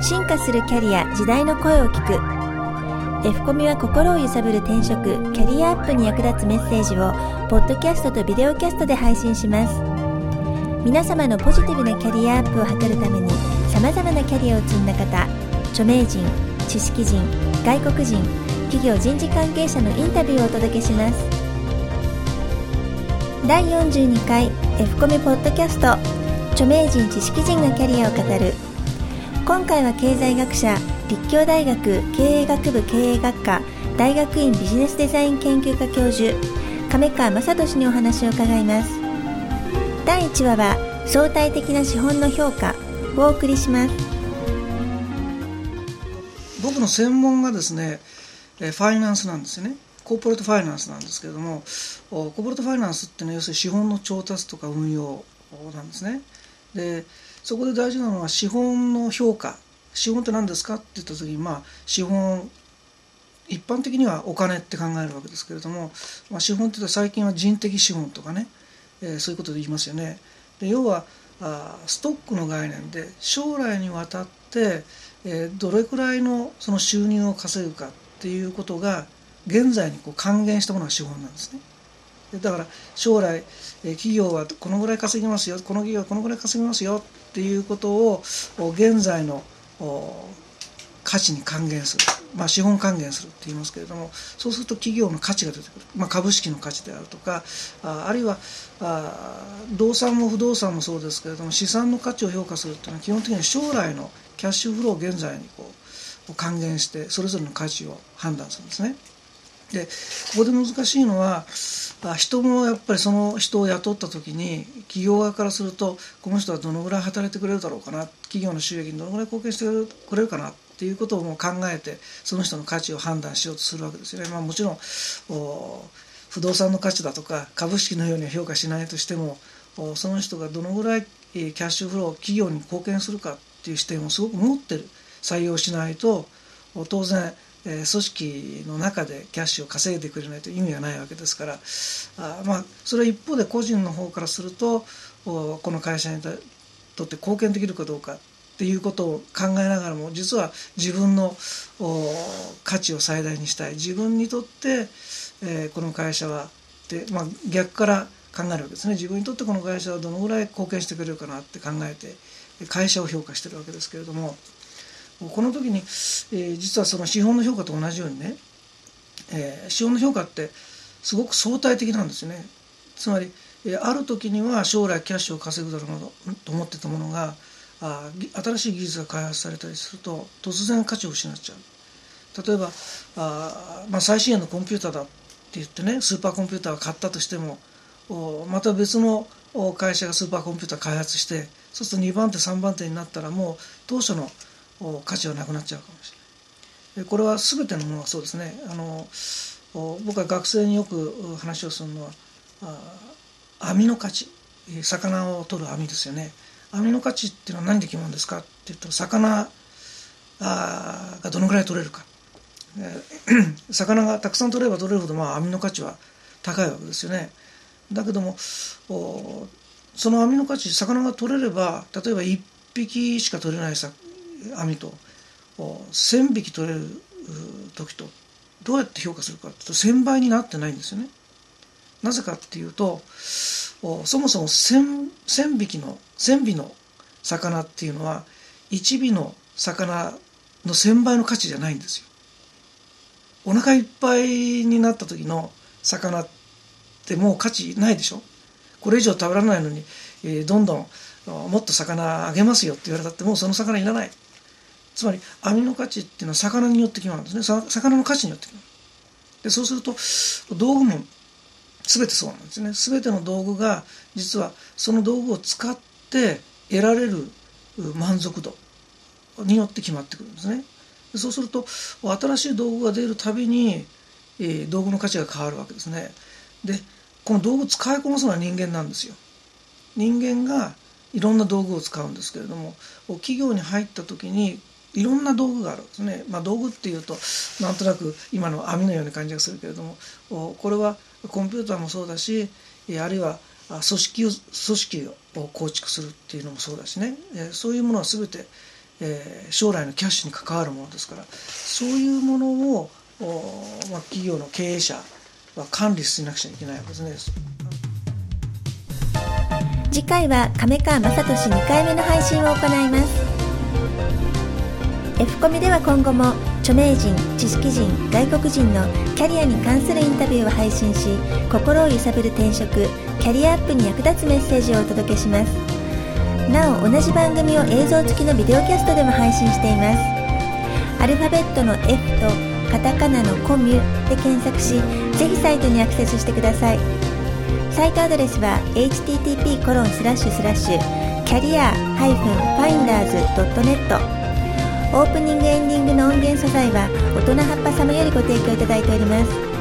進化するキャリア時代の声を聞く。F コミは心を揺さぶる転職キャリアアップに役立つメッセージをポッドキャストとビデオキャストで配信します。皆様のポジティブなキャリアアップを図るためにさまざまなキャリアを積んだ方著名人知識人外国人企業人事関係者のインタビューをお届けします。第42回 F コミポッドキャスト。著名人知識人がキャリアを語る今回は経済学者立教大学経営学部経営学科大学院ビジネスデザイン研究科教授亀川雅俊にお話を伺います。第1話は相対的な資本の評価をお送りします。僕の専門がですねファイナンスなんですよね。コーポレートファイナンスなんですけれどもコーポレートファイナンスっていうのは要するに資本の調達とか運用なんですね。でそこで大事なのは資本の評価資本って何ですかって言った時にまあ資本一般的にはお金って考えるわけですけれども、まあ、資本って言うと最近は人的資本とかね、えー、そういうことで言いますよね。で要はあストックの概念で将来にわたって、えー、どれくらいのその収入を稼ぐかっていうことが現在にこう還元したものが資本なんですね。だから将来企業はこのぐらい稼ぎますよこの企業はこのぐらい稼ぎますよっていうことを現在の価値に還元する、まあ、資本還元するって言いますけれどもそうすると企業の価値が出てくる、まあ、株式の価値であるとかああるいはあ動産も不動産もそうですけれども資産の価値を評価するっていうのは基本的には将来のキャッシュフローを現在にこう還元してそれぞれの価値を判断するんですね。でここで難しいのは人もやっぱりその人を雇った時に企業側からするとこの人はどのぐらい働いてくれるだろうかな企業の収益にどのぐらい貢献してくれるかなっていうことをも考えてその人の価値を判断しようとするわけですよね。まあ、もちろん不動産の価値だとか株式のようには評価しないとしてもその人がどのぐらいキャッシュフロー企業に貢献するかっていう視点をすごく持ってる採用しないと当然組織の中でキャッシュを稼いでくれないと意味がないわけですからあまあそれは一方で個人の方からするとこの会社にとって貢献できるかどうかっていうことを考えながらも実は自分の価値を最大にしたい自分にとって、えー、この会社はで、まあ、逆から考えるわけですね自分にとってこの会社はどのぐらい貢献してくれるかなって考えて会社を評価してるわけですけれども。この時に、えー、実はその資本の評価と同じようにね、えー、資本の評価ってすごく相対的なんですね。つまり、えー、ある時には将来キャッシュを稼ぐだろうと思ってたものがあ新しい技術が開発されたりすると突然価値を失っちゃう。例えばあ、まあ、最新鋭のコンピューターだって言ってねスーパーコンピューターを買ったとしてもおまた別の会社がスーパーコンピューター開発してそうすると2番手3番手になったらもう当初の価値はなくなっちゃうかもしれない。これは全てのものがそうですね。あの僕は学生によく話をするのは網の価値。魚を取る網ですよね。網の価値っていうのは何で決まるんですかって言ったら魚がどのぐらい取れるか。魚がたくさん取れば取れるほどまあ網の価値は高いわけですよね。だけどもその網の価値魚が取れれば例えば1匹しか取れない網と1,000匹取れる時とどうやって評価するかっていうと1,000倍になってないんですよね。なぜかっていうとそもそも 1,000, 1匹の1,000尾の魚っていうのは1尾の魚の1,000倍の価値じゃないんですよ。お腹いっぱいになった時の魚ってもう価値ないでしょ？これ以上食べられないのに、えー、どんどんもっと魚あげますよって言われたってもうその魚いらないつまり網の価値っていうのは魚によって決まるんですね。魚の価値によって決まる。でそうすると道具も全てそうなんですね。全ての道具が実はその道具を使って得られる満足度によって決まってくるんですね。でそうすると新しい道具が出るたびに、えー、道具の価値が変わるわけですね。でこの道具使いこなすのは人間なんですよ。人間がいろんな道具を使うんですけれども企業に入った時にいろんな道具があるんですね、まあ、道具っていうとなんとなく今の網のような感じがするけれどもこれはコンピューターもそうだしあるいは組織を組織を構築するっていうのもそうだしね。そういうものは全て、将来のキャッシュに関わるものですからそういうものを、まあ、企業の経営者は管理しなくちゃいけないわけですね。次回は亀川雅俊2回目の配信を行います。F コミでは今後も著名人知識人外国人のキャリアに関するインタビューを配信し心を揺さぶる転職キャリアアップに役立つメッセージをお届けします。なお同じ番組を映像付きのビデオキャストでも配信しています。アルファベットの F とカタカナのコミュで検索しぜひサイトにアクセスしてください。サイトアドレスは http コロンスラッシュスラッシュキャリア -finders.net オープニングエンディングの音源素材は大人葉っぱ様よりご提供いただいております。